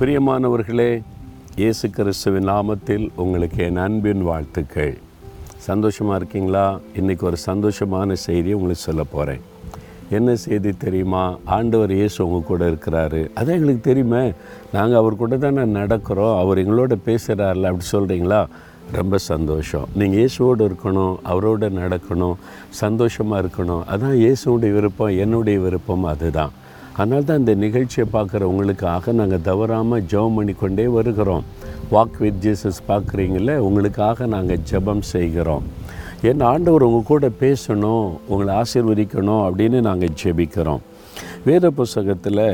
பிரியமானவர்களே இயேசு கிறிஸ்துவின் நாமத்தில் உங்களுக்கு என் அன்பின் வாழ்த்துக்கள். சந்தோஷமாக இருக்கீங்களா? இன்றைக்கி ஒரு சந்தோஷமான செய்தியை உங்களுக்கு சொல்ல போகிறேன் என்ன செய்தி தெரியுமா? ஆண்டவர் இயேசு உங்கள் கூட இருக்கிறாரு. அதான் எங்களுக்கு தெரியுமே. நாங்கள் அவர் கூட தானே நடக்கிறோம். அவர் எங்களோட பேசுகிறார்ல அப்படி சொல்கிறீங்களா ரொம்ப சந்தோஷம். நீங்கள் இயேசுவோடு இருக்கணும் அவரோட நடக்கணும் சந்தோஷமாக இருக்கணும். அதான் இயேசுடைய விருப்பம் என்னுடைய விருப்பம் அதுதான். அதனால் தான் இந்த நிகழ்ச்சியை பார்க்குற உங்களுக்காக நாங்கள் தவறாமல் ஜெபம் பண்ணி கொண்டே வருகிறோம். வாக் வித் ஜீசஸ் பார்க்குறீங்கள உங்களுக்காக நாங்கள் ஜெபம் செய்கிறோம். என் ஆண்டவர் உங்கள் கூட பேசணும் உங்களை ஆசீர்வதிக்கணும் அப்படின்னு நாங்கள் ஜெபிக்கிறோம். வேத புஸ்தகத்தில்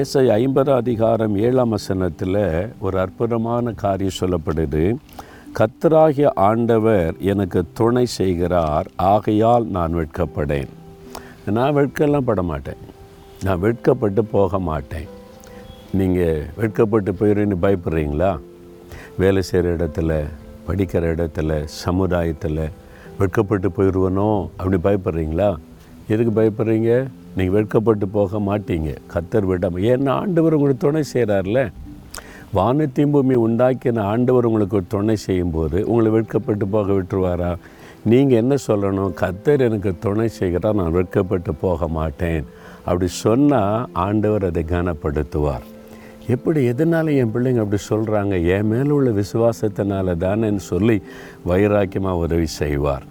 ஏசை ஐம்பதாம் அதிகாரம் ஏழாம் வசனத்தில் ஒரு அற்புதமான காரியம் சொல்லப்படுது. கத்தராகிய ஆண்டவர் எனக்கு துணை செய்கிறார் ஆகையால் நான் வெட்கப்படேன். நான் வெட்கெல்லாம் பட மாட்டேன் நான் வெட்கப்பட்டு போக மாட்டேன். நீங்கள் வெட்கப்பட்டு போயிடுன்னு பயப்படுறீங்களா? வேலை செய்கிற இடத்துல படிக்கிற இடத்துல சமுதாயத்தில் வெட்கப்பட்டு போயிடுவனோ அப்படி பயப்படுறீங்களா? எதுக்கு பயப்படுறீங்க? நீங்கள் வெட்கப்பட்டு போக மாட்டீங்க. கத்தர் விடாமல் ஏன்னா ஆண்டவர் உங்களுக்கு துணை செய்கிறார்ல வானத்தையும் பூமி உண்டாக்கின ஆண்டவர் உங்களுக்கு ஒரு துணை செய்யும்போது உங்களை வெட்கப்பட்டு போக விட்டுருவாரா? நீங்கள் என்ன சொல்லணும்? கத்தர் எனக்கு துணை செய்கிறா நான் வெட்கப்பட்டு போக மாட்டேன். அப்படி சொன்னால் ஆண்டவர் அதை கனப்படுத்துவார். எப்படி எதனால என் பிள்ளைங்க அப்படி சொல்கிறாங்க என் மேலே உள்ள விசுவாசத்தினால தானேன்னு சொல்லி வைராக்கியமாக உதவி செய்வார்.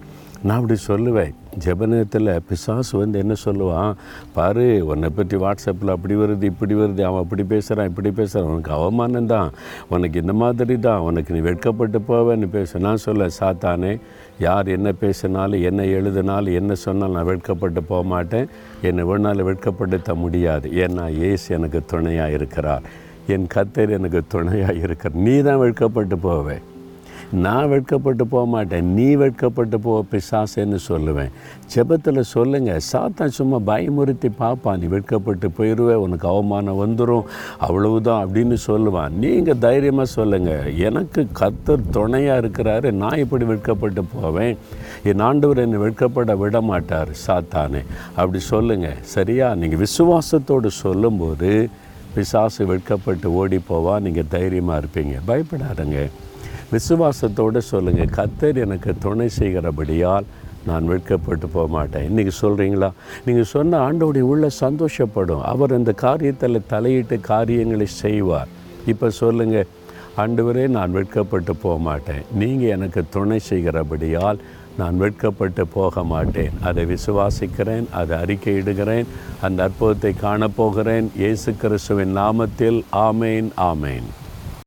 நான் அப்படி சொல்லுவேன். ஜெபனத்தில் பிசாசு வந்து என்ன சொல்லுவான்? பாரு உன்னை பற்றி வாட்ஸ்அப்பில் அப்படி வருது இப்படி வருது அவன் அப்படி பேசுகிறான் இப்படி பேசுகிறான் உனக்கு அவமானம் தான். உனக்கு இந்த மாதிரி தான். உனக்கு நீ வெட்கப்பட்டு போவேன்னு பேச. நான் சொல்ல சாத்தானே யார் என்ன பேசினாலும் என்ன எழுதினாலும் என்ன சொன்னாலும் நான் வெட்கப்பட்டு போக மாட்டேன். என்னை வேணாலும் வெட்கப்படுத்த முடியாது. ஏன்னா ஏசு எனக்கு துணையாக இருக்கிறார். என் கத்தர் எனக்கு துணையாக இருக்கிறார். நீ தான் வெட்கப்பட்டு போவேன். நான் வெட்கப்பட்டு போக மாட்டேன் நீ வெட்கப்பட்டு போ பிசாசேன்னு சொல்லுவேன். ஜெபத்தில் சொல்லுங்கள் சாத்தான் சும்மா பயமுறுத்தி பார்ப்பான் நீ வெட்கப்பட்டு போயிடுவே உனக்கு அவமானம் வந்துடும் அவ்வளவுதான் அப்படின்னு சொல்லுவான். நீங்கள் தைரியமாக சொல்லுங்கள் எனக்கு கத்தர் துணையாக இருக்கிறாரு நான் இப்படி வெட்கப்பட்டு போவேன். என் ஆண்டவர் என்னை வெட்கப்பட விட மாட்டார் சாத்தானே. அப்படி சொல்லுங்கள் சரியா? நீங்கள் விசுவாசத்தோடு சொல்லும்போது பிசாசு வெட்கப்பட்டு ஓடி போவா நீங்கள் தைரியமாக இருப்பீங்க. பயப்படாதங்க. விசுவாசத்தோடு சொல்லுங்கள் கத்தர் எனக்கு துணை செய்கிறபடியால் நான் வெட்கப்பட்டு போக மாட்டேன் இன்றைக்கி சொல்கிறீங்களா நீங்கள் சொன்ன ஆண்டோடைய உள்ள சந்தோஷப்படும். அவர் அந்த காரியத்தில் தலையிட்டு காரியங்களை செய்வார். இப்போ சொல்லுங்கள் ஆண்டவரே நான் வெட்கப்பட்டு போக மாட்டேன் நீங்கள் எனக்கு துணை செய்கிறபடியால் நான் வெட்கப்பட்டு போக மாட்டேன் அதை விசுவாசிக்கிறேன் அதை அறிக்கையிடுகிறேன் அந்த அற்புதத்தை காணப்போகிறேன். இயேசு கிறிஸ்துவின் நாமத்தில் ஆமேன் ஆமேன்.